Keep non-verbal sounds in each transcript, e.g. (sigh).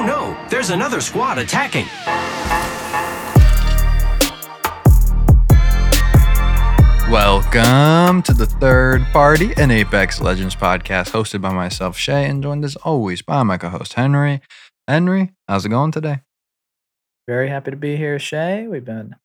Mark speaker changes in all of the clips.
Speaker 1: Oh no, there's another squad attacking.
Speaker 2: Welcome to the third party, an Apex Legends podcast hosted by myself, Shay, and joined as always by my co host, Henry. Henry, how's it going today?
Speaker 3: Very happy to be here, Shay. We've been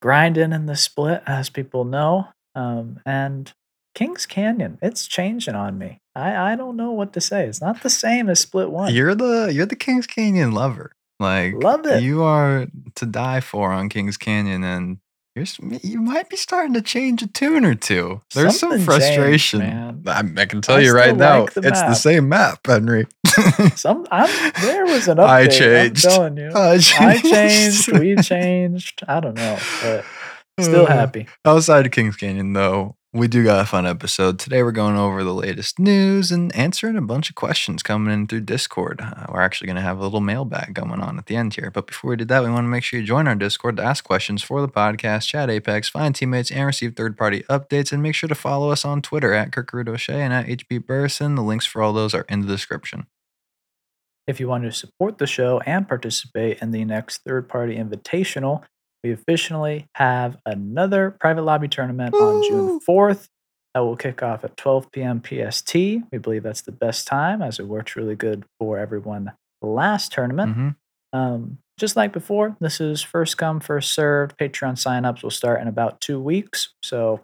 Speaker 3: grinding in the split, as people know. Um, and Kings Canyon, it's changing on me. I, I don't know what to say. It's not the same as Split One.
Speaker 2: You're the you're the Kings Canyon lover. Like
Speaker 3: Love it.
Speaker 2: You are to die for on Kings Canyon, and you're you might be starting to change a tune or two. There's some
Speaker 3: Something changed,
Speaker 2: frustration.
Speaker 3: man.
Speaker 2: I, I can tell
Speaker 3: I
Speaker 2: you right
Speaker 3: still
Speaker 2: now,
Speaker 3: like the
Speaker 2: it's the same map, Henry.
Speaker 3: Some I'm, there was an (laughs) update.
Speaker 2: I
Speaker 3: I'm
Speaker 2: changed.
Speaker 3: telling you.
Speaker 2: I
Speaker 3: I
Speaker 2: changed.
Speaker 3: changed. We (laughs) changed. I don't know, but still
Speaker 2: Uh,
Speaker 3: happy.
Speaker 2: Outside of Kings Canyon, though, we do got a fun episode. Today, we're going over the latest news and answering a bunch of questions coming in through Discord. Uh, we're actually going to have a little mailbag going on at the end here. But before we do that, we want to make sure you join our Discord to ask questions for the podcast, chat Apex, find teammates, and receive third party updates. And make sure to follow us on Twitter at KirkRudoShay and at HB Burson. The links for all those are in the description.
Speaker 3: If you want to support the show and participate in the next third party invitational, we officially have another private lobby tournament on June 4th that will kick off at 12 p.m. PST. We believe that's the best time as it worked really good for everyone last tournament.
Speaker 2: Mhm.
Speaker 3: Um, just like before, this is first come, first served. Patreon signups will start in about two weeks. So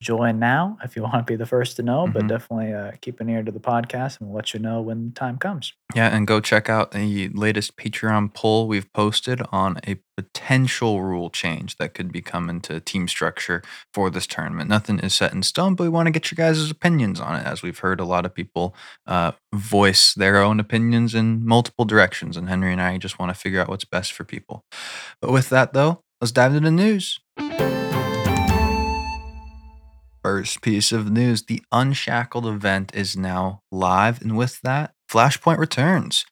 Speaker 3: join now if you (laughs) want to be the first to know, but
Speaker 2: Mhm.
Speaker 3: definitely uh, keep an ear to the podcast and we'll let you know when the time comes.
Speaker 2: Yeah, and go check out the latest Patreon poll we've posted on a potential rule change that could be coming to team structure for this tournament. Nothing is set in stone, but we want to get your guys' opinions on it, as we've heard a lot of people uh, voice their own opinions in multiple directions. And Henry and I just want to figure out what's best for people. But with that, though, let's dive into the news. First piece of news the Unshackled event is now live. And with that, Flashpoint returns.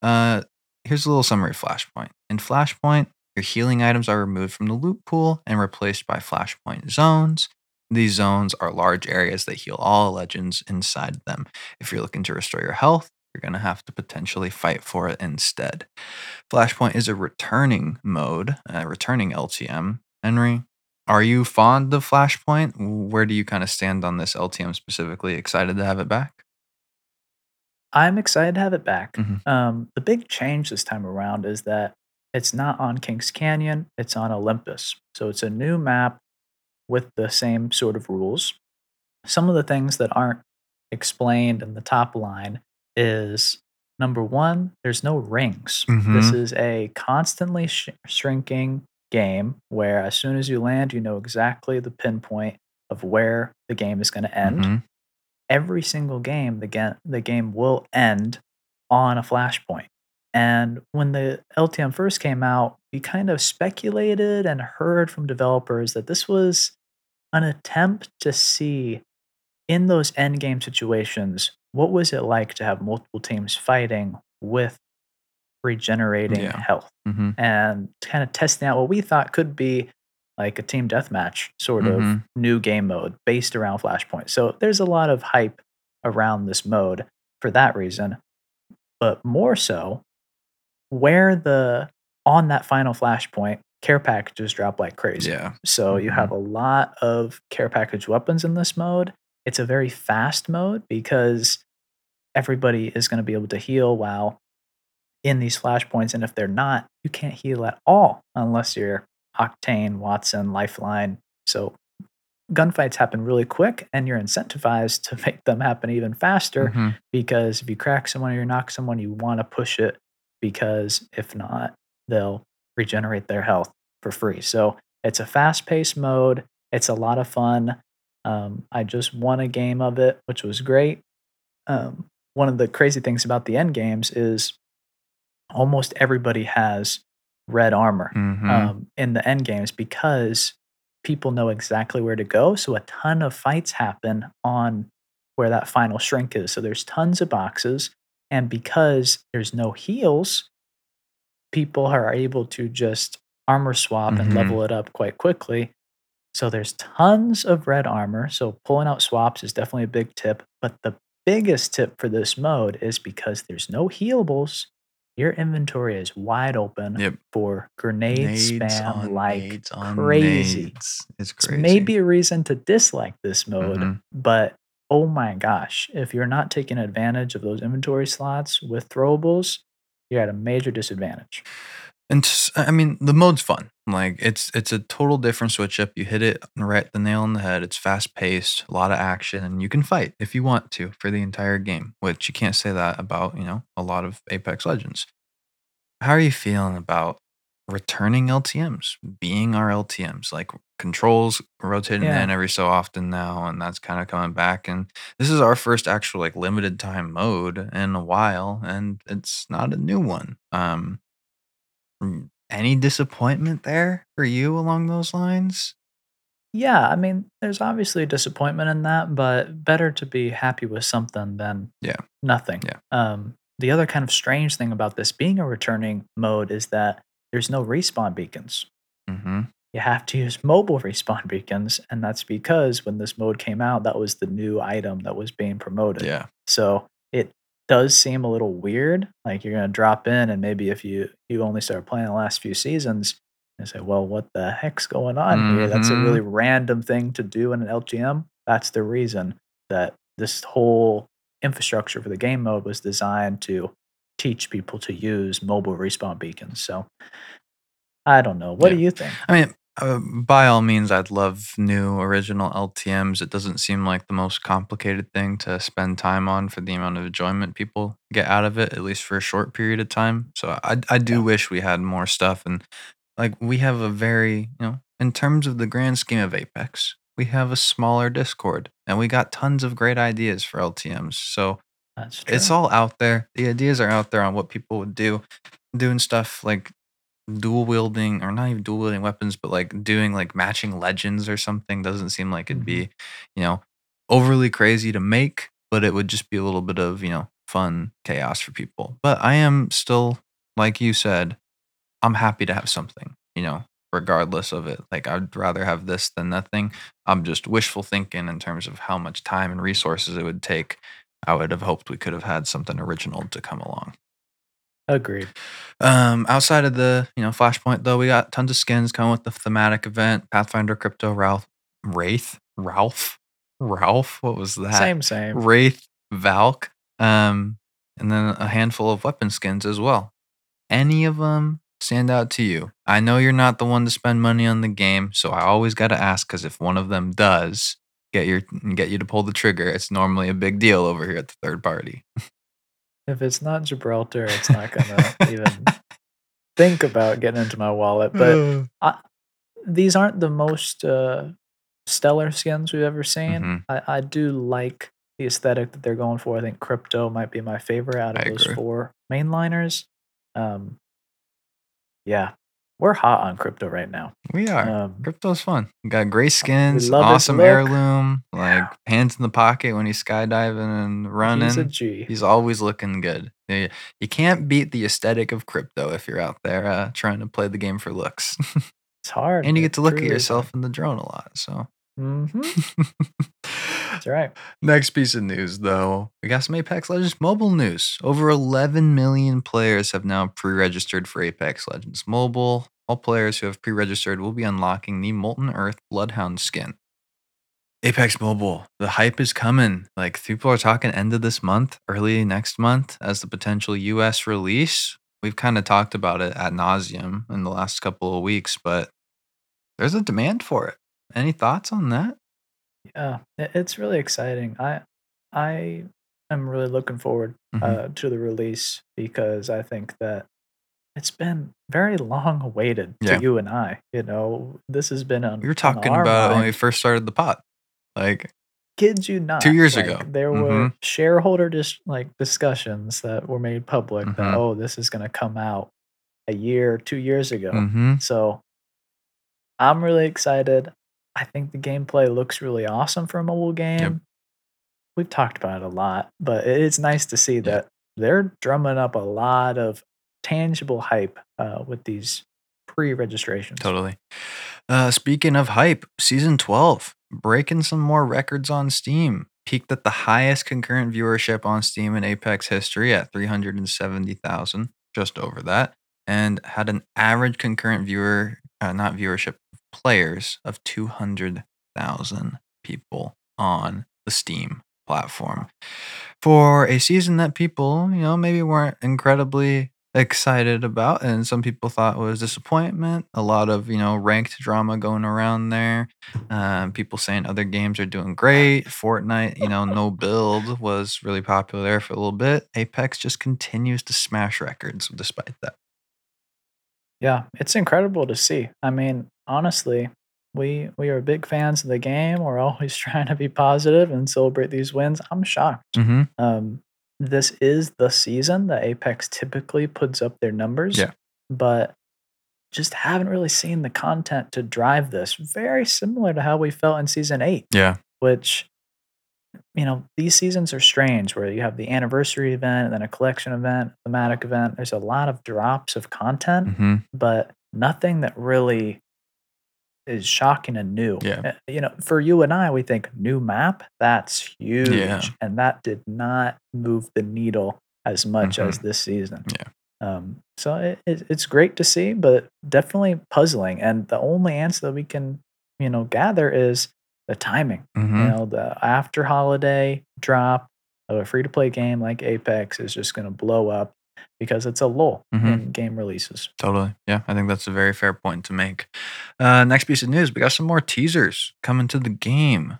Speaker 2: Uh, here's a little summary of Flashpoint. In Flashpoint, your healing items are removed from the loot pool and replaced by Flashpoint zones. These zones are large areas that heal all legends inside them. If you're looking to restore your health, you're going to have to potentially fight for it instead. Flashpoint is a returning mode, a returning LTM. Henry, are you fond of Flashpoint? Where do you kind of stand on this LTM specifically? Excited to have it back?
Speaker 3: I'm excited to have it back.
Speaker 2: Mhm.
Speaker 3: Um, the big change this time around is that it's not on Kings Canyon, it's on Olympus. So it's a new map with the same sort of rules. Some of the things that aren't explained in the top line is number one, there's no rings. This
Speaker 2: Mhm.
Speaker 3: is a constantly sh- shrinking game where as soon as you land, you know exactly the pinpoint of where the game is going to end
Speaker 2: Mhm.
Speaker 3: every single game the, ga- the game will end on a flashpoint and when the ltm first came out we kind of speculated and heard from developers that this was an attempt to see in those end game situations what was it like to have multiple teams fighting with regenerating
Speaker 2: Yeah.
Speaker 3: health
Speaker 2: Mhm.
Speaker 3: and kind of testing out what we thought could be like a team deathmatch sort of
Speaker 2: Mhm.
Speaker 3: new game mode based around Flashpoint. So there's a lot of hype around this mode for that reason. But more so, where the on that final Flashpoint, care packages drop like crazy.
Speaker 2: Yeah.
Speaker 3: So you
Speaker 2: Mhm.
Speaker 3: have a lot of care package weapons in this mode. It's a very fast mode because everybody is going to be able to heal while in these flashpoints. And if they're not, you can't heal at all unless you're Octane, Watson, Lifeline. So gunfights happen really quick and you're incentivized to (laughs) make them happen even faster
Speaker 2: Mhm.
Speaker 3: because if you crack someone or you knock someone, you want to push it because if not, they'll regenerate their health for free. So it's a fast paced mode. It's a lot of fun. Um, I just won a game of it, which was great. Um, one of the crazy things about the end games is almost everybody has red armor
Speaker 2: Mhm.
Speaker 3: um, in the end games because people know exactly where to go. So a ton of fights happen on where that final shrink is. So there's tons of boxes. And because there's no heals, people are able to just armor swap and
Speaker 2: Mhm.
Speaker 3: level it up quite quickly. So there's tons of red armor. So pulling out swaps is definitely a big tip. But the biggest tip for this mode is because there's no healables, your inventory is wide open
Speaker 2: Yep.
Speaker 3: for grenade
Speaker 2: Nades
Speaker 3: spam
Speaker 2: on
Speaker 3: like crazy.
Speaker 2: nades. It's
Speaker 3: It's
Speaker 2: crazy.
Speaker 3: maybe a reason to dislike this mode,
Speaker 2: Mhm.
Speaker 3: but oh my gosh, if you're not taking advantage of those inventory slots with throwables, you're at a major disadvantage.
Speaker 2: And I mean, the mode's fun. Like it's it's a total different switch up. You hit it right the nail on the head. It's fast paced, a lot of action, and you can fight if you want to for the entire game. Which you can't say that about you know a lot of Apex Legends. How are you feeling about returning LTM's, being our LTM's? Like controls rotating
Speaker 3: Yeah.
Speaker 2: in every so often now, and that's kind of coming back. And this is our first actual like limited time mode in a while, and it's not a new one. Um, Any disappointment there for you along those lines?
Speaker 3: Yeah, I mean, there's obviously disappointment in that, but better to be happy with something than
Speaker 2: Yeah.
Speaker 3: nothing.
Speaker 2: Yeah.
Speaker 3: Um, the other kind of strange thing about this being a returning mode is that there's no respawn beacons.
Speaker 2: Mm-hmm.
Speaker 3: You have to use mobile (laughs) respawn beacons, and that's because when this mode came out, that was the new item that was being promoted.
Speaker 2: Yeah.
Speaker 3: So does seem a little weird. Like you're gonna drop in, and maybe if you you only start playing the last few seasons, and say, "Well, what the heck's going on here?" That's a really mm-hmm. random thing to do in an LTM. That's the reason that this whole infrastructure for the game mode was designed to teach people to use mobile respawn beacons. So I don't know. What do you think?
Speaker 2: I mean, uh, by all means, I'd love new original LTM's. It doesn't seem like the most complicated thing to spend time on for the amount of enjoyment people get out of it, at least for a short period of time. So I, I do
Speaker 3: Yeah.
Speaker 2: wish we had more stuff. And like, we have a very, you know, in terms of the grand scheme of Apex, we have a smaller Discord and we got tons of great ideas for LTM's. So
Speaker 3: That's true.
Speaker 2: it's all out there. The ideas are out there on what people would do, doing stuff like dual wielding or not even dual wielding weapons, but like doing like matching legends or something doesn't seem like it'd be, mm-hmm. you know, overly crazy to make, but it would just be a little bit of, you know, fun chaos for people. But I am still, like you said, I'm happy to have something, you know, regardless of it. Like I'd rather have this than nothing. I'm just wishful thinking in terms of how much time and resources it would take. I would have hoped we could have had something original to come along.
Speaker 3: Agreed.
Speaker 2: Um, outside of the you know Flashpoint though, we got tons of skins coming with the thematic event, Pathfinder, Crypto, Ralph, Wraith, Ralph, Ralph. What was that?
Speaker 3: Same, same.
Speaker 2: Wraith, Valk, um, and then a handful of weapon skins as well. Any of them stand out to you? I know you're not the one to spend money on the game, so I always got to ask because if one of them does get your get you to pull the trigger, it's normally a big deal over here at the third party. (laughs)
Speaker 3: If it's not Gibraltar, it's not gonna even think about getting into my wallet. (laughs) But I, these aren't the most uh, stellar skins we've ever seen.
Speaker 2: Mhm.
Speaker 3: I, I do like the aesthetic that they're going for. I think crypto might be my favorite out of
Speaker 2: I
Speaker 3: those
Speaker 2: agree.
Speaker 3: four mainliners. Um, yeah, we're hot on crypto right now.
Speaker 2: we are.
Speaker 3: Um,
Speaker 2: Crypto's fun. We got gray skins, awesome heirloom, like
Speaker 3: Yeah.
Speaker 2: hands in the pocket when he's skydiving and running.
Speaker 3: he's a G.
Speaker 2: He's always looking good. You can't beat the aesthetic of crypto if you're out there uh, trying to play the game for looks. (laughs)
Speaker 3: It's hard,
Speaker 2: and you get to look at yourself in the drone a lot. So,
Speaker 3: hmm That's right. (laughs)
Speaker 2: next piece of news though, we got some Apex Legends mobile news. Over 11 million players have now pre registered for Apex Legends Mobile. All players who have pre registered will be unlocking the Molten Earth Bloodhound skin. Apex Mobile, the hype is coming. Like people are talking end of this month, early next month as the potential US release. We've kind of talked about it at nauseum in the last couple of weeks, but there's a demand for it. Any thoughts on that?
Speaker 3: Yeah, it's really exciting. I I am really looking forward
Speaker 2: Mhm.
Speaker 3: uh, to the release because I think that it's been very long awaited
Speaker 2: Yeah.
Speaker 3: to you and I. You know, this has been on.
Speaker 2: Were
Speaker 3: on
Speaker 2: talking
Speaker 3: our
Speaker 2: about it when we first started the pot. Like,
Speaker 3: Kid you not.
Speaker 2: Two years
Speaker 3: like,
Speaker 2: ago.
Speaker 3: there were
Speaker 2: Mhm.
Speaker 3: shareholder dis- like discussions that were made public
Speaker 2: Mhm.
Speaker 3: that oh, this is going to come out a year, two years ago.
Speaker 2: hmm
Speaker 3: So I'm really excited. I think the gameplay looks really awesome for a mobile game. We've talked about it a lot, but it's nice to see that they're drumming up a lot of tangible hype uh, with these pre-registrations.
Speaker 2: totally. Uh, speaking of hype, season 12, breaking some more records on Steam. Peaked at the highest concurrent viewership on Steam in Apex history at 370,000. just over that, and had an average concurrent viewer, uh, not viewership, players of 200,000 people on the Steam platform for a season that people, you know, maybe weren't incredibly excited about and some people thought was disappointment a lot of you know ranked drama going around there um, people saying other games are doing great fortnite you know no build was really popular there for a little bit apex just continues to smash records despite that
Speaker 3: Yeah, it's incredible to see. I mean, honestly, we we are big fans of the game. We're always (laughs) trying to be positive and celebrate these wins. I'm shocked.
Speaker 2: mm-hmm.
Speaker 3: Um, this is the season that Apex typically puts up their numbers.
Speaker 2: Yeah.
Speaker 3: But just haven't really seen the content to drive this. Very similar to how we felt in season eight,
Speaker 2: yeah
Speaker 3: which you know, these seasons are strange where you have the anniversary event and then a collection event, thematic event. There's a lot of drops of content
Speaker 2: mm-hmm.
Speaker 3: but nothing that really is shocking and new.
Speaker 2: Yeah.
Speaker 3: Uh, You know, for you and I, we think new map, that's huge. And that did not move the needle as much as this season.
Speaker 2: Mm-hmm. Yeah.
Speaker 3: Um, so it, it, it's great to see, but definitely puzzling. And the only answer that we can, you know, gather is the timing.
Speaker 2: Mm-hmm.
Speaker 3: You know, the after holiday drop of a free to play game like Apex is just going to blow up because it's a lull
Speaker 2: Mhm.
Speaker 3: in game releases.
Speaker 2: Totally. Yeah, I think that's a very fair point to make. Uh, next piece of news we got some more teasers coming to the game.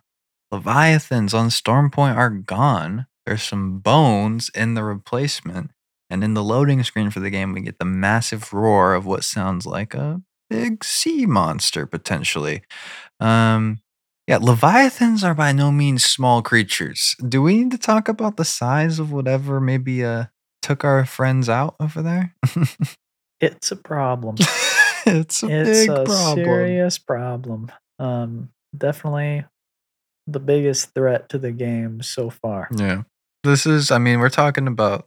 Speaker 2: Leviathans on Stormpoint are gone. There's some bones in the replacement. And in the loading screen for the game, we get the massive roar of what sounds like a big sea monster, potentially. Um, yeah, Leviathans are by no means small creatures. Do we need to talk about the size of whatever maybe uh, took our friends out over there?
Speaker 3: It's a problem. (laughs)
Speaker 2: it's a
Speaker 3: it's
Speaker 2: big
Speaker 3: a
Speaker 2: problem.
Speaker 3: serious problem. Um, definitely the biggest threat to the game so far.
Speaker 2: Yeah. This is, I mean, we're talking about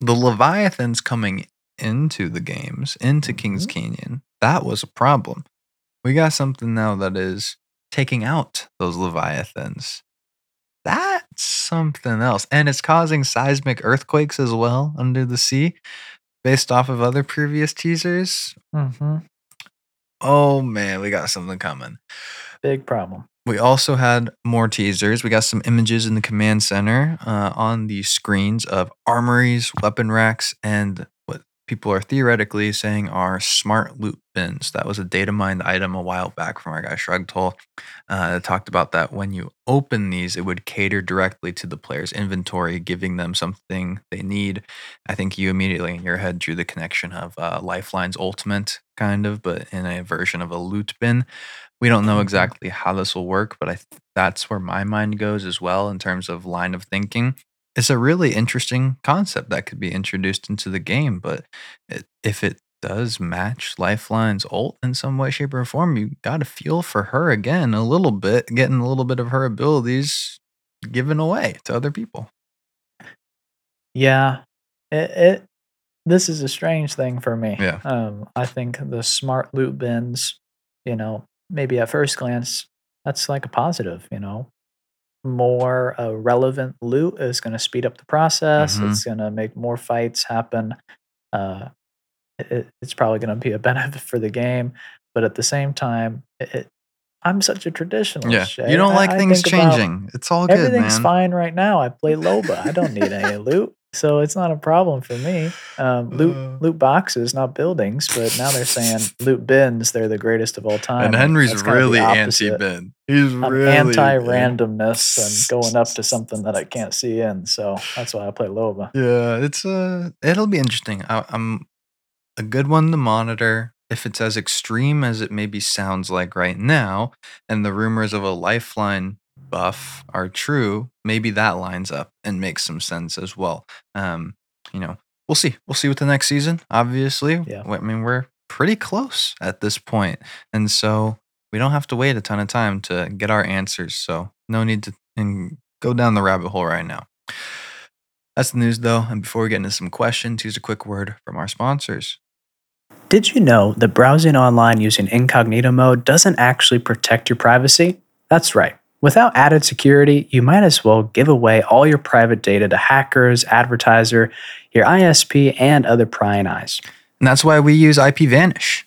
Speaker 2: the Leviathans coming into the games, into Kings
Speaker 3: Mhm.
Speaker 2: Canyon. That was a problem. We got something now that is taking out those Leviathans. That's something else. And it's causing seismic earthquakes as well under the sea, based off of other previous teasers.
Speaker 3: hmm
Speaker 2: Oh man, we got something coming.
Speaker 3: Big problem.
Speaker 2: We also had more teasers. We got some images in the command center uh, on the screens of armories, weapon racks, and people are theoretically saying are smart loot bins. That was a data mined item a while back from our guy Shrugtal. Uh, talked about that when you open these, it would cater directly to the player's inventory, giving them something they need. I think you immediately in your head drew the connection of uh, Lifeline's Ultimate, kind of, but in a version of a loot bin. We don't know
Speaker 3: Mhm.
Speaker 2: exactly how this will work, but I th- that's where my mind goes as well in terms of line of thinking. It's a really interesting concept that could be introduced into the game, but it, if it does match Lifeline's ult in some way, shape, or form, you got to feel for her again a little bit, getting a little bit of her abilities given away to other people.
Speaker 3: Yeah, it, it. This is a strange thing for me.
Speaker 2: Yeah.
Speaker 3: Um, I think the smart loot bins, you know, maybe at first glance, that's like a positive. You know, more uh, relevant loot is going to speed up the process.
Speaker 2: Mhm.
Speaker 3: It's going to make more fights happen. Uh, it- it, it's probably going to be a (laughs) benefit for the game, but at the same time, it, it, I'm such a traditionalist.
Speaker 2: Yeah.
Speaker 3: Shay.
Speaker 2: You don't like
Speaker 3: I
Speaker 2: things
Speaker 3: about-
Speaker 2: changing. It's all good,
Speaker 3: Everything's
Speaker 2: man.
Speaker 3: fine right now. I play Loba. I don't need any (laughs) loot, so it's not a problem for me. Um, loot
Speaker 2: Uh.
Speaker 3: loot boxes, not buildings. But now they're saying loot bins. They're the greatest of all time.
Speaker 2: And Henry's
Speaker 3: that's
Speaker 2: really
Speaker 3: opposite.
Speaker 2: anti-bin. He's
Speaker 3: I'm
Speaker 2: really
Speaker 3: anti-randomness and going up to something that I can't see in. So that's why I play Loba.
Speaker 2: Yeah, it's uh it'll be interesting. I, I'm a good one to monitor if it's as extreme as it maybe sounds like right now, and the rumors of a lifeline buff are true. Maybe that lines up and makes some sense as well. Um, you know, we'll see. We'll see with the next season. Obviously,
Speaker 3: Yeah.
Speaker 2: I mean we're pretty close at this point, and so we don't have to wait a ton of time to get our answers. So no need to and go down the rabbit hole right now. That's the news, though. And before we get into some questions, here's a quick word from our sponsors.
Speaker 3: Did you know that browsing online using incognito mode doesn't actually protect your privacy? That's right. Without added security, you might as well give away all your private data to hackers, advertiser, your ISP, and other prying eyes.
Speaker 2: And that's why we use IPVanish.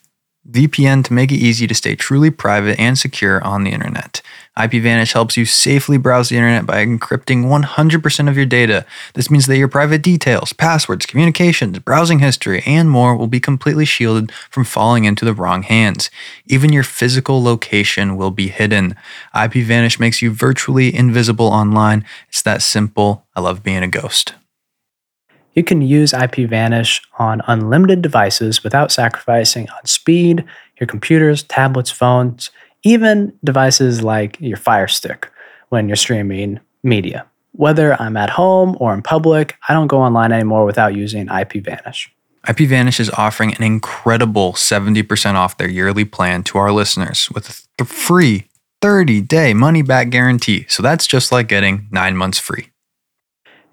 Speaker 2: VPN to make it easy to stay truly private and secure on the internet. IPVanish helps you safely browse the internet by encrypting 100% of your data. This means that your private details, passwords, communications, browsing history, and more will be completely shielded from falling into the wrong hands. Even your physical location will be hidden. IPVanish makes you virtually invisible online. It's that simple. I love being a ghost.
Speaker 3: You can use IPVanish on unlimited devices without sacrificing on speed, your computers, tablets, phones, even devices like your Fire Stick when you're streaming media. Whether I'm at home or in public, I don't go online anymore without using IPVanish.
Speaker 2: IPVanish is offering an incredible 70% off their yearly plan to our listeners with a free 30 day money back guarantee. So that's just like getting nine months free.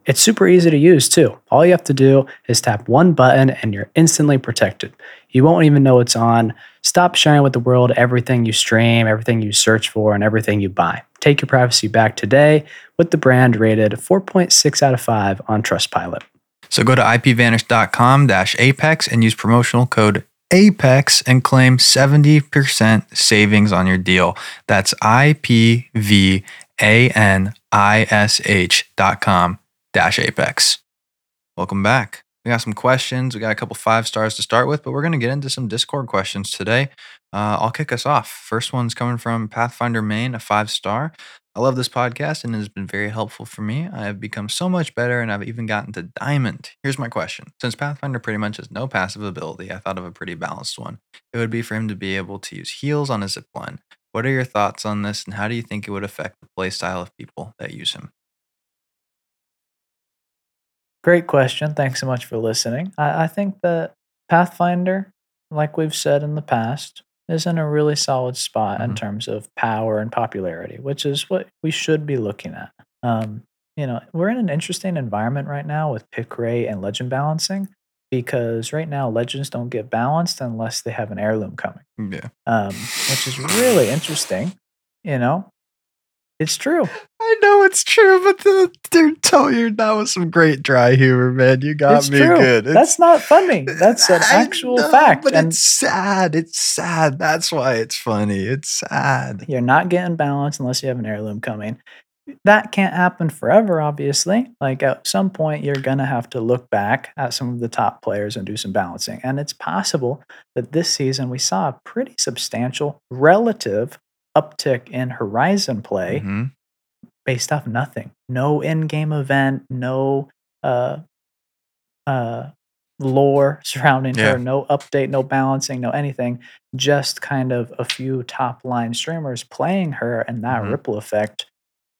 Speaker 3: It's super easy to use too. All you have to do is tap one button and you're instantly protected. You won't even know it's on. Stop sharing with the world everything you stream, everything you search for, and everything you buy. Take your privacy back today with the brand rated 4.6 out of 5 on Trustpilot.
Speaker 2: So go to ipvanish.com apex and use promotional code APEX and claim 70% savings on your deal. That's I-P-V-A-N-I-S-H.com dash apex. Welcome back. We got some questions. We got a couple five stars to start with, but we're going to get into some Discord questions today. Uh, I'll kick us off. First one's coming from Pathfinder Main, a five star. I love this podcast and it has been very helpful for me. I have become so much better and I've even gotten to Diamond. Here's my question Since Pathfinder pretty much has no passive ability, I thought of a pretty balanced one. It would be for him to be able to use heals on his zipline. What are your thoughts on this and how do you think it would affect the playstyle of people that use him?
Speaker 3: Great question. Thanks so much for listening. I, I think that Pathfinder, like we've said in the past, is in a really solid spot in
Speaker 2: Mhm.
Speaker 3: terms of power and popularity, which is what we should be looking at. Um, you know, we're in an interesting environment right now with pick rate and legend balancing because right now legends don't get balanced unless they have an heirloom coming,
Speaker 2: Yeah.
Speaker 3: um, which is really interesting. You know, it's true.
Speaker 2: I know it's true, but the, dude, tell you that was some great dry humor, man. You got
Speaker 3: it's
Speaker 2: me
Speaker 3: true.
Speaker 2: good.
Speaker 3: That's not funny. (laughs) That's an
Speaker 2: I
Speaker 3: actual
Speaker 2: know,
Speaker 3: fact.
Speaker 2: But
Speaker 3: and
Speaker 2: it's sad. It's sad. That's why it's funny. It's sad.
Speaker 3: you're not getting balance unless you have an heirloom coming. That can't happen forever, obviously. Like at some point, you're going to have to look back at some of the top players and do some balancing. And it's possible that this season we saw a pretty substantial relative uptick in Horizon play
Speaker 2: Mhm.
Speaker 3: Based off nothing. No in-game event, no uh uh lore (laughs) surrounding
Speaker 2: Yeah.
Speaker 3: her, no update, no balancing, no anything. Just kind of a few top line streamers playing her and that
Speaker 2: Mhm.
Speaker 3: ripple effect,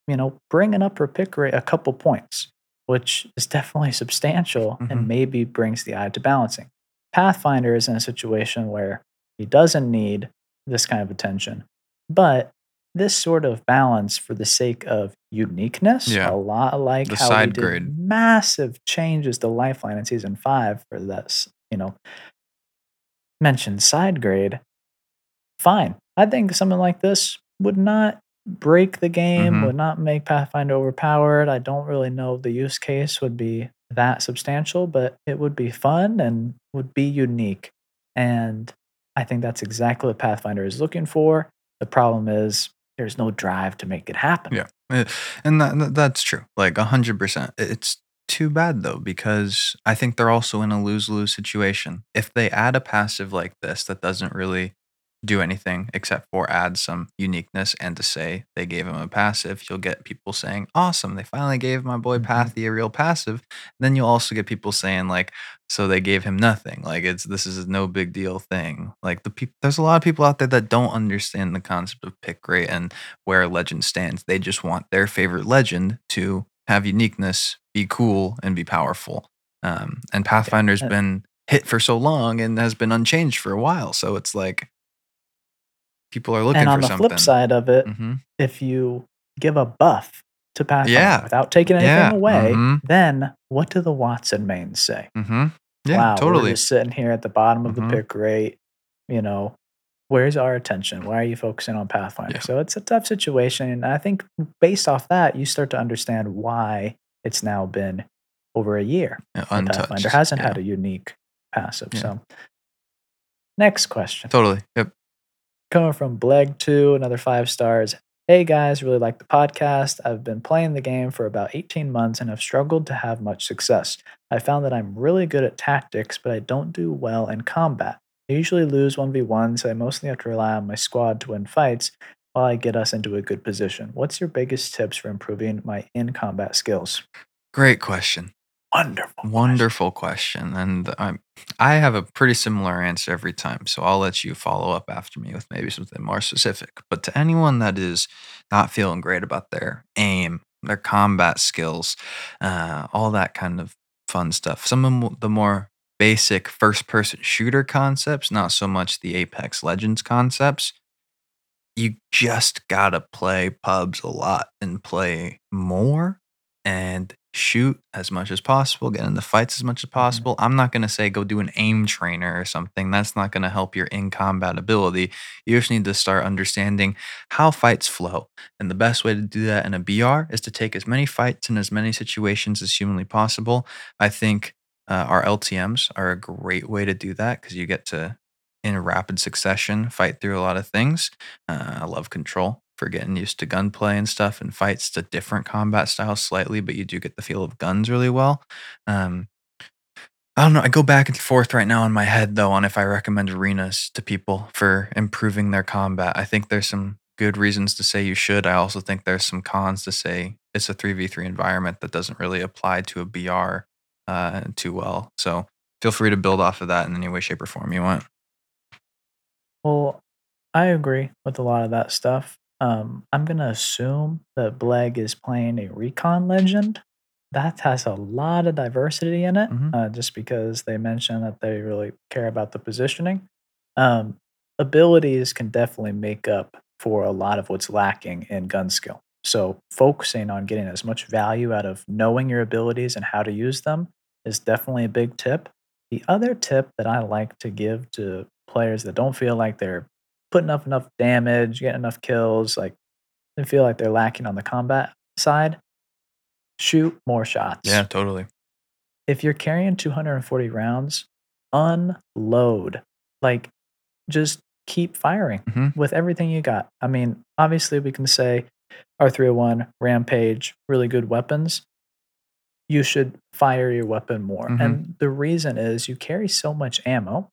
Speaker 3: you know, bringing up her pick rate a couple points, which is definitely substantial
Speaker 2: Mhm.
Speaker 3: and maybe brings the eye to balancing. Pathfinder is in a situation where he doesn't need this kind of attention, but this sort of balance for the sake of uniqueness,
Speaker 2: Yeah.
Speaker 3: a lot like
Speaker 2: The
Speaker 3: how
Speaker 2: side
Speaker 3: we did
Speaker 2: grade.
Speaker 3: massive changes to Lifeline in season five for this, you know, mentioned side grade. Fine, I think something like this would not break the game,
Speaker 2: Mhm.
Speaker 3: would not make Pathfinder overpowered. I don't really know the use case would be that substantial, but it would be fun and would be unique. And I think that's exactly what Pathfinder is looking for. The problem is there's no drive to make it happen.
Speaker 2: Yeah. Eh, And that, that- that's true. Like 100%. It's too bad though, because I think they're also in a lose lose situation. If they add a passive like this that doesn't really do anything except for add some uniqueness and to say they gave him a passive, you'll get people saying, awesome, they finally gave my boy
Speaker 3: Mhm.
Speaker 2: Pathy a real passive. Then you'll also get people saying, like, so they gave him nothing. Like it's this is a no big deal thing. Like the people there's a lot of people out there that don't understand the concept of pick rate and where a legend stands. They just want their favorite legend to have uniqueness, be cool, and be powerful. Um, and Pathfinder's
Speaker 3: uh
Speaker 2: been hit for so long and has been unchanged for a while. So it's like people are looking
Speaker 3: And on the
Speaker 2: something.
Speaker 3: flip side of it,
Speaker 2: hmm
Speaker 3: if you give a buff to Pathfinder
Speaker 2: Yeah.
Speaker 3: without taking anything
Speaker 2: Yeah.
Speaker 3: away,
Speaker 2: Mhm.
Speaker 3: then what do the Watson mains say?
Speaker 2: hmm Yeah,
Speaker 3: wow,
Speaker 2: totally.
Speaker 3: we're just sitting here at the bottom of the pick rate, you know, where's our attention? Why are you focusing on Pathfinder?
Speaker 2: Yeah.
Speaker 3: So it's a tough situation. And I think based off that, you start to understand why it's now been over a year.
Speaker 2: Yeah,
Speaker 3: and
Speaker 2: untouched.
Speaker 3: Pathfinder hasn't had a unique passive. So next question.
Speaker 2: Totally. Yep.
Speaker 3: Coming from Bleg2, another five stars. Hey guys, really like the podcast. I've been playing the game for about 18 months and have struggled to have much success. I found that I'm really good at tactics, but I don't do well in combat. I usually lose 1v1, so I mostly have to rely on my squad to win fights while I get us into a good position. What's your biggest tips for improving my in combat skills?
Speaker 2: Great question.
Speaker 3: Wonderful. question.
Speaker 2: Wonderful question. And I'm, I have a pretty similar answer every time. So I'll let you follow up after me with maybe something more specific. But to anyone that is not feeling great about their aim, their combat skills, uh, all that kind of fun stuff, some of the more basic first person shooter concepts, not so much the Apex Legends concepts. You just gotta play pubs a lot and play more and shoot as much as possible, get in the fights as much as possible. I'm not going to say go do an aim trainer or something. That's not going to help your in combat ability. You just need to start understanding how fights flow. And the best way to do that in a BR is to take as many fights in as many situations as humanly possible. I think uh, our LTMs are a great way to do that because you get to, in rapid succession, fight through a lot of things. Uh, I love control for getting used to gunplay and stuff and fights to different combat styles slightly, but you do get the feel of guns really well. Um, I don't know. I go back and forth right now in my head though on if I recommend arenas to people for improving their combat. I think there's some good reasons to say you should. I also think there's some cons to say it's a 3v3 environment that doesn't really apply to a BR uh, too well. So feel free to build off of that in any way, shape, or form you want.
Speaker 3: Well, I agree with a lot of that stuff. Um, I'm gonna assume that Bleg is playing a recon legend. That has a lot of diversity in it,
Speaker 2: Mhm.
Speaker 3: uh, just because they mention that they really care about the positioning. Um, abilities can definitely make up for a lot of what's lacking in gun skill. So focusing on getting as much value out of knowing your abilities and how to use them is definitely a big tip. The other tip that I like to give to players that don't feel like they're putting up enough damage, getting enough kills, like they feel like they're lacking on the combat side, shoot more shots.
Speaker 2: Yeah, totally.
Speaker 3: If you're carrying 240 rounds, unload. Like just keep firing
Speaker 2: Mhm.
Speaker 3: with everything you got. I mean, obviously we can say R301, Rampage, really good weapons. You should fire your weapon more.
Speaker 2: Mhm.
Speaker 3: And the reason is you carry so much ammo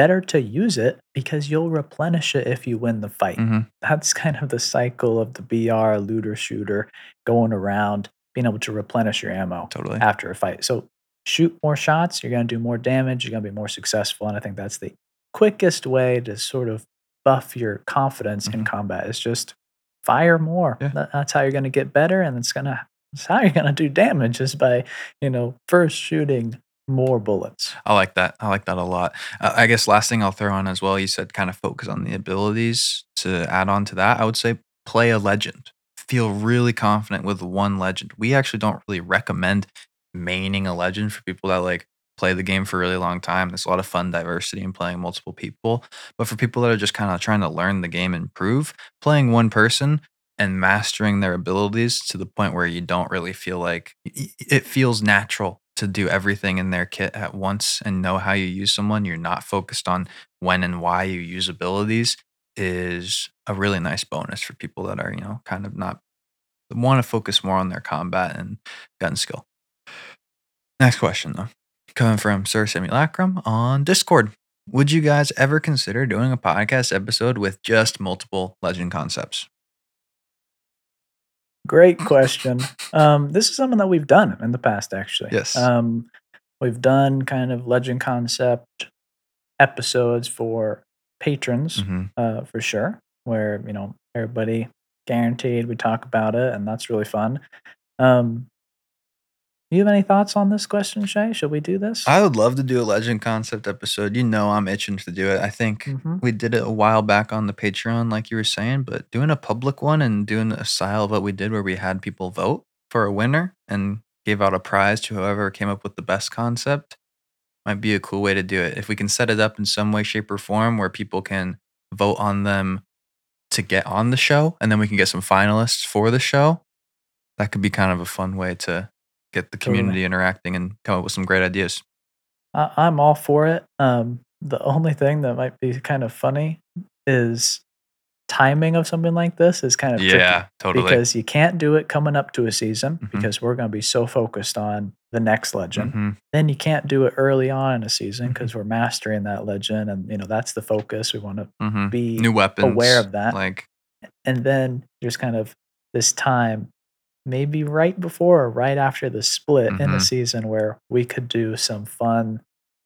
Speaker 3: better to use it because you'll replenish it if you win the fight.
Speaker 2: Mhm.
Speaker 3: That's (laughs) kind of the cycle of the BR looter shooter going around, being able to replenish your ammo
Speaker 2: Totally.
Speaker 3: after a fight. So shoot more shots, you're going to do more damage, you're going to be more successful. And I think that's the quickest way to sort of buff your confidence in
Speaker 2: Mhm.
Speaker 3: combat is just fire more.
Speaker 2: Yeah.
Speaker 3: That's how you're going to get better. And it's going to, that's how you're going to do damage is by, you know, first shooting more bullets.
Speaker 2: I like that. I like that a lot. Uh, I guess last thing I'll throw on as well, you said kind of focus on the abilities to add on to that. I would say play a legend. Feel really confident with one legend. We actually don't really recommend maining a legend for people that like play the game for a really long time. There's a lot of fun diversity in playing multiple people. But for people that are just kind of trying to learn the game and improve, playing one person and mastering their abilities to the point where you don't really feel like it feels natural to do everything in their kit at once and know how you use someone. You're not focused on when and why you use abilities is a really nice bonus for people that are, you know, kind of not want to focus more on their combat and gun skill. Next question though. Coming from Sir Simulacrum on Discord. Would you guys ever consider doing a podcast episode with just multiple legend concepts?
Speaker 3: Great question. um, this is something that we've done in the past, actually.
Speaker 2: Yes.
Speaker 3: Um, we've done kind of legend concept episodes for patrons,
Speaker 2: hmm
Speaker 3: uh, for sure, where you know everybody guaranteed we talk about it, and that's really fun. Um, you have any thoughts on this question, Shay? Should we do this?
Speaker 2: I would love to do a legend concept episode. You know, I'm itching to do it. I think
Speaker 3: Mhm.
Speaker 2: we did it a while back on the Patreon, like you were saying, but doing a public one and doing a style of what we did where we had people vote for a winner and gave out a prize to whoever came up with the best concept. might be a cool way to do it. If we can set it up in some way, shape, or form where people can vote on them to get on the show, and then we can get some finalists for the show, that could be kind of a fun way to get the
Speaker 3: Totally.
Speaker 2: community interacting and come up with some great ideas.
Speaker 3: I, I'm all for it. Um, the only thing that might be kind of funny is timing of something like this is kind of tricky
Speaker 2: Yeah, totally.
Speaker 3: because you can't do it coming up to a season
Speaker 2: Mhm.
Speaker 3: because we're going to be so focused on the next legend.
Speaker 2: Mhm.
Speaker 3: Then you can't do it early on in a season because we're mastering that legend, and you know that's the focus. We want to
Speaker 2: Mhm.
Speaker 3: be
Speaker 2: New weapons.
Speaker 3: aware of that.
Speaker 2: Like,
Speaker 3: and then there's kind of this time maybe right before or right after the split in the
Speaker 2: Mhm.
Speaker 3: season where we could do some fun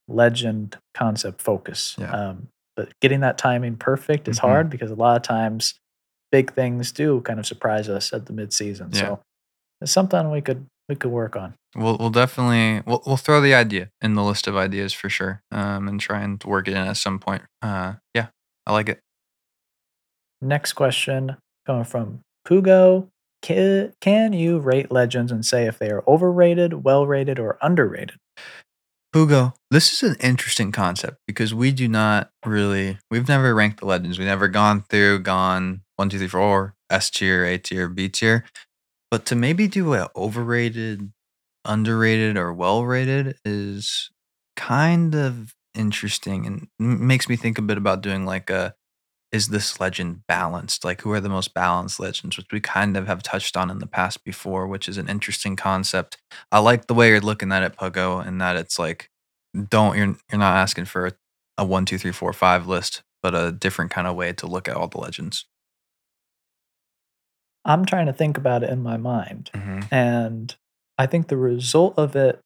Speaker 3: legend concept focus
Speaker 2: Yeah.
Speaker 3: um, but getting that timing perfect is
Speaker 2: Mhm.
Speaker 3: hard because a lot of times big things do kind of surprise us at the mid-season
Speaker 2: Yeah.
Speaker 3: so it's something we could we could work on
Speaker 2: we'll we'll definitely we'll we'll throw the idea in the list of ideas for sure. Um, and try and work it in at some point. Uh, yeah, I like it.
Speaker 3: next question coming from pugo can, you rate legends and say if they are overrated well rated or underrated
Speaker 2: Hugo, this is an interesting concept because we do not really, we've never ranked the legends. We've never gone through, gone one, two, three, four, S tier, A tier, B tier. But to maybe do a overrated, underrated, or well rated is kind of interesting and makes me think a bit about doing like a, is this legend balanced? Like, who are the most balanced legends, which we kind of have touched on in the past before, which is an interesting concept. I like the way you're looking at it, Pugo, and that it's like, don't you're you're not asking for a, a one, two, three, four, five list, but a different kind of way to look at all the legends.
Speaker 3: i'm trying to think about it in my mind
Speaker 2: Mm-hmm.
Speaker 3: And I think the result of it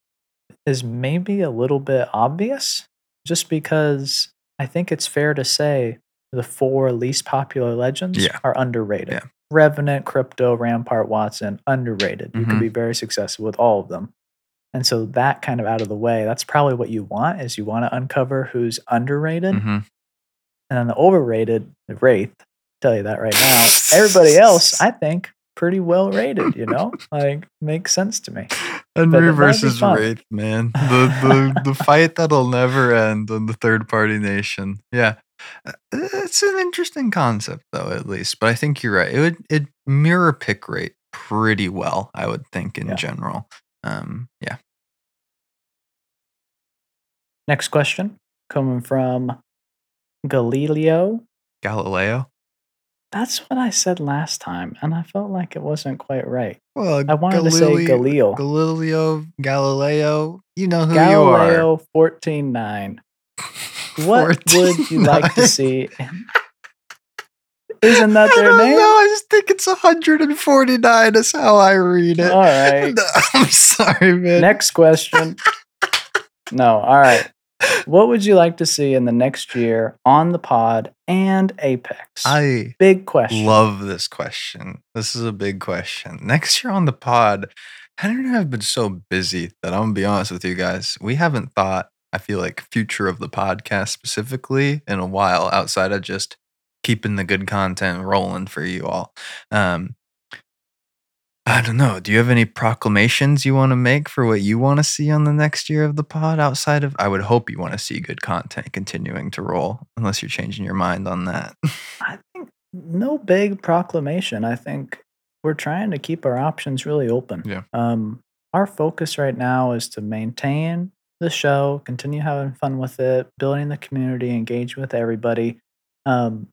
Speaker 3: is maybe a little bit obvious, just because I think it's fair to say the four least popular legends
Speaker 2: Yeah.
Speaker 3: are underrated.
Speaker 2: Yeah.
Speaker 3: Revenant, Crypto, Rampart, Watson, underrated. You
Speaker 2: Mhm.
Speaker 3: could be very successful with all of them. And so that kind of out of the way, that's probably what you want is you want to uncover who's underrated.
Speaker 2: Mm-hmm.
Speaker 3: And then the overrated, the Wraith, tell you that right now. Everybody else, I think, pretty well rated, you know? (laughs) like makes sense to me.
Speaker 2: Henry versus. Wraith, man. (laughs) The the the fight that'll never end on the third party nation. Yeah. Uh, It's an interesting concept though, at least. But I think you're right. It would it mirror pick rate pretty well, I would think in
Speaker 3: Yeah.
Speaker 2: general. Um yeah.
Speaker 3: Next question coming from Galileo.
Speaker 2: Galileo.
Speaker 3: That's what I said last time, and I felt like it wasn't quite right.
Speaker 2: Well
Speaker 3: I wanted to say Galileo.
Speaker 2: Galileo, Galileo, you know who you are.
Speaker 3: Galileo 149. What would (laughs) you like to see? Isn't that
Speaker 2: I
Speaker 3: their
Speaker 2: don't
Speaker 3: name?
Speaker 2: know. I just think it's 149 is how I read it.
Speaker 3: All right.
Speaker 2: No, (laughs) I'm sorry, man.
Speaker 3: Next question. No, all right. (laughs) What would you like to see in the next year on the pod and Apex?
Speaker 2: I
Speaker 3: Big question.
Speaker 2: love this question. This is a big question. Next year on the pod, Henry and I have been so busy that I'm gonna be honest with you guys. We haven't thought, I feel like, future of the podcast specifically in a while outside of just keeping the good content rolling for you all. Um, I don't know. Do you have any proclamations you want to make for what you want to see on the next year of the pod outside of I would hope you want to see good content continuing to roll, unless you're changing your mind on that. (laughs)
Speaker 3: I think no big proclamation. I think we're trying to keep our options really open.
Speaker 2: Yeah.
Speaker 3: Um, our focus right now is to maintain the show, continue having fun with it, building the community, engage with everybody, um,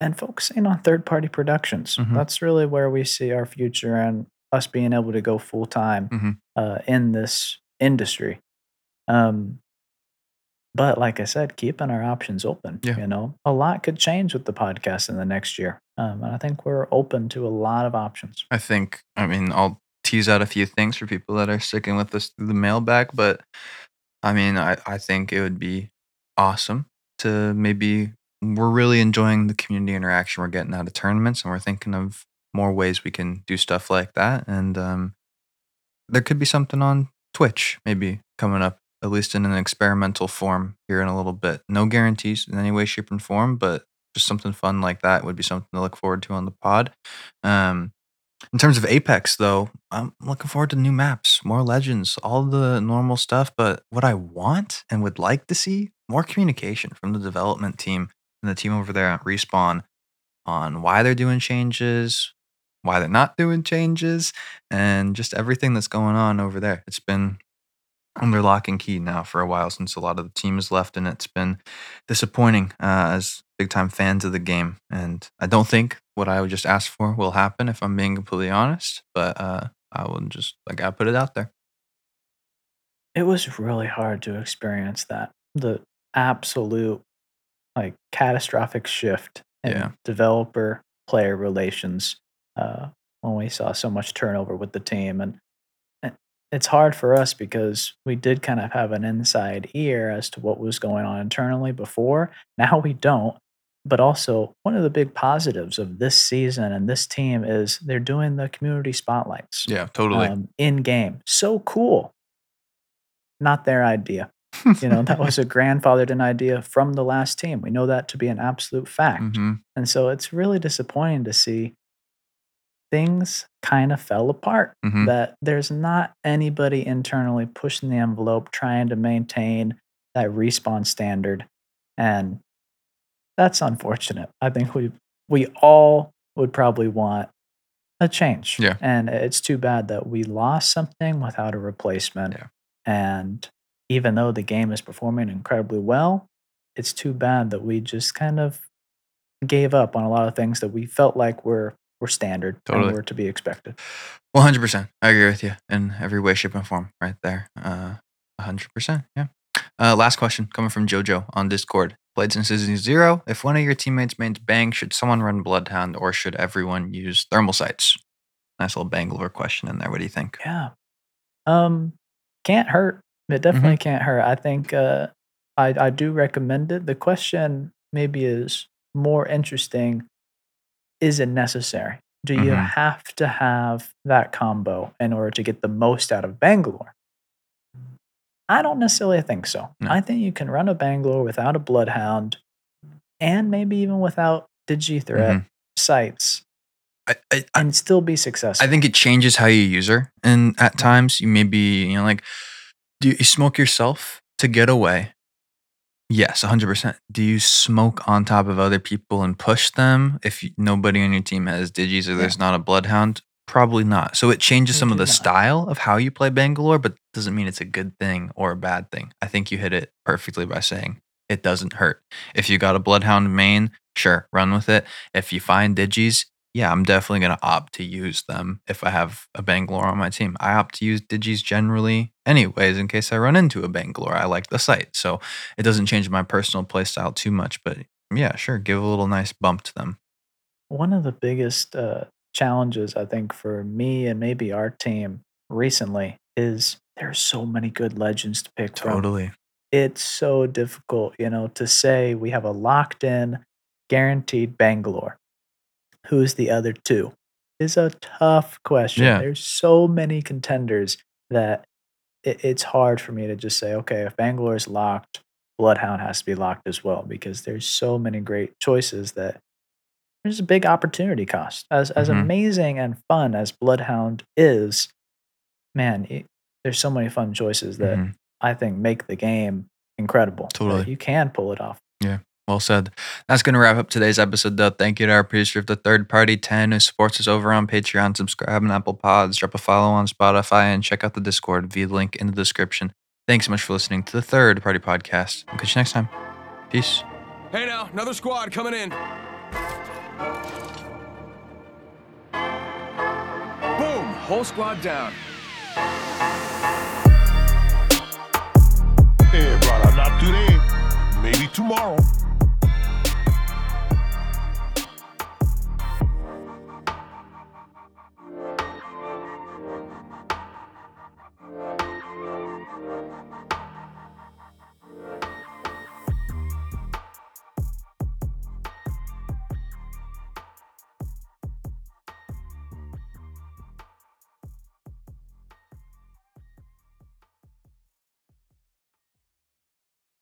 Speaker 3: and focusing on third party productions.
Speaker 2: Mhm.
Speaker 3: That's really where we see our future and us being able to go full time
Speaker 2: Mhm.
Speaker 3: uh, in this industry. Um, but like I said, keeping our options open.
Speaker 2: Yeah.
Speaker 3: You know, a lot could change with the podcast in the next year. Um, and I think we're open to a lot of options.
Speaker 2: I think, I mean, I'll tease out a few things for people that are sticking with us through the mailbag, but I mean, I, I think it would be awesome to maybe, we're really enjoying the community interaction we're getting out of tournaments, and we're thinking of more ways we can do stuff like that. And um, there could be something on Twitch maybe coming up, at least in an experimental form here in a little bit. No guarantees in any way, shape, and form, but just something fun like that would be something to look forward to on the pod. Um, In terms of Apex, though, I'm looking forward to new maps, more legends, all the normal stuff. But what I want and would like to see more communication from the development team and the team over there at Respawn on why they're doing changes, why they're not doing changes, and just everything that's going on over there. It's been under lock and key now for a while since a lot of the team has left, and it's been disappointing uh, as big time fans of the game. And I don't think what I would just ask for will happen if I'm being completely honest, but uh, I will just, like, I put it out there.
Speaker 3: It was really hard to experience that. The absolute, like, catastrophic shift in
Speaker 2: Yeah.
Speaker 3: developer player relations uh, when we saw so much turnover with the team. And it's hard for us because we did kind of have an inside ear as to what was going on internally before. Now we don't. But also, one of the big positives of this season and this team is they're doing the community spotlights
Speaker 2: Yeah, totally.
Speaker 3: um, in game. So cool. Not their idea. You know, that was a (laughs) grandfathered in idea from the last team. We know that to be an absolute fact.
Speaker 2: hmm
Speaker 3: And so it's really disappointing to see things kind of fell apart.
Speaker 2: hmm
Speaker 3: That there's not anybody internally pushing the envelope, trying to maintain that respawn standard. And that's unfortunate. I think we we all would probably want a change.
Speaker 2: Yeah.
Speaker 3: And it's too bad that we lost something without a replacement.
Speaker 2: Yeah.
Speaker 3: And even though the game is performing incredibly well, it's too bad that we just kind of gave up on a lot of things that we felt like were were standard
Speaker 2: Totally.
Speaker 3: and were to be expected.
Speaker 2: One hundred percent. I agree with you in every way, shape, and form. Right there. Uh, hundred percent. Yeah. Uh, last question coming from JoJo on Discord. Played since season zero. If one of your teammates mains bang, should someone run Bloodhound or should everyone use thermal sights? Nice little Bangalore question in there. What do you think?
Speaker 3: Yeah. Um, can't hurt. It definitely can't hurt. I think uh, I I do recommend it. The question maybe is more interesting. Is it necessary? Do you
Speaker 2: Mhm.
Speaker 3: have to have that combo in order to get the most out of Bangalore? I don't necessarily think so.
Speaker 2: No.
Speaker 3: I think you can run a Bangalore without a Bloodhound, and maybe even without Digi Threat
Speaker 2: Mhm.
Speaker 3: sights,
Speaker 2: I, I,
Speaker 3: and still be successful.
Speaker 2: I think it changes how you use her. And at times, you may be, you know, like, do you smoke yourself to get away? Yes, 100%. Do you smoke on top of other people and push them if nobody on your team has digis or there's not a bloodhound? Probably not. So it changes some of the
Speaker 3: not.
Speaker 2: style of how you play Bangalore, but doesn't mean it's a good thing or a bad thing. I think you hit it perfectly by saying it doesn't hurt. If you got a bloodhound main, sure, run with it. If you find digis, yeah, I'm definitely going to opt to use them if I have a Bangalore on my team. I opt to use digis generally, anyways, in case I run into a Bangalore. I like the sight. So it doesn't change my personal playstyle too much, but yeah, sure, give a little nice bump to them.
Speaker 3: one of the biggest uh, challenges I think for me and maybe our team recently is there's so many good legends to pick from.
Speaker 2: Totally.
Speaker 3: It's so difficult, you know, to say we have a locked in, guaranteed Bangalore. Who's the other two? Is a tough question.
Speaker 2: Yeah.
Speaker 3: There's so many contenders that it, it's hard for me to just say, okay, if Bangalore is locked, Bloodhound has to be locked as well because there's so many great choices that there's a big opportunity cost. As as
Speaker 2: Mhm.
Speaker 3: amazing and fun as Bloodhound is, man, it, there's so many fun choices that
Speaker 2: Mhm.
Speaker 3: I think make the game incredible.
Speaker 2: Totally.
Speaker 3: you can pull it off. Yeah.
Speaker 2: Well said. That's going to wrap up today's episode, though. Thank you to our producer of the third party, 10, who supports us over on Patreon. Subscribe on Apple Pods, drop a follow on Spotify, and check out the Discord via the link in the description. Thanks so much for listening to the third party podcast. We'll catch you next time. Peace.
Speaker 1: Hey now, another squad coming in. Boom! Whole squad down. Hey, brother, not today. Maybe tomorrow.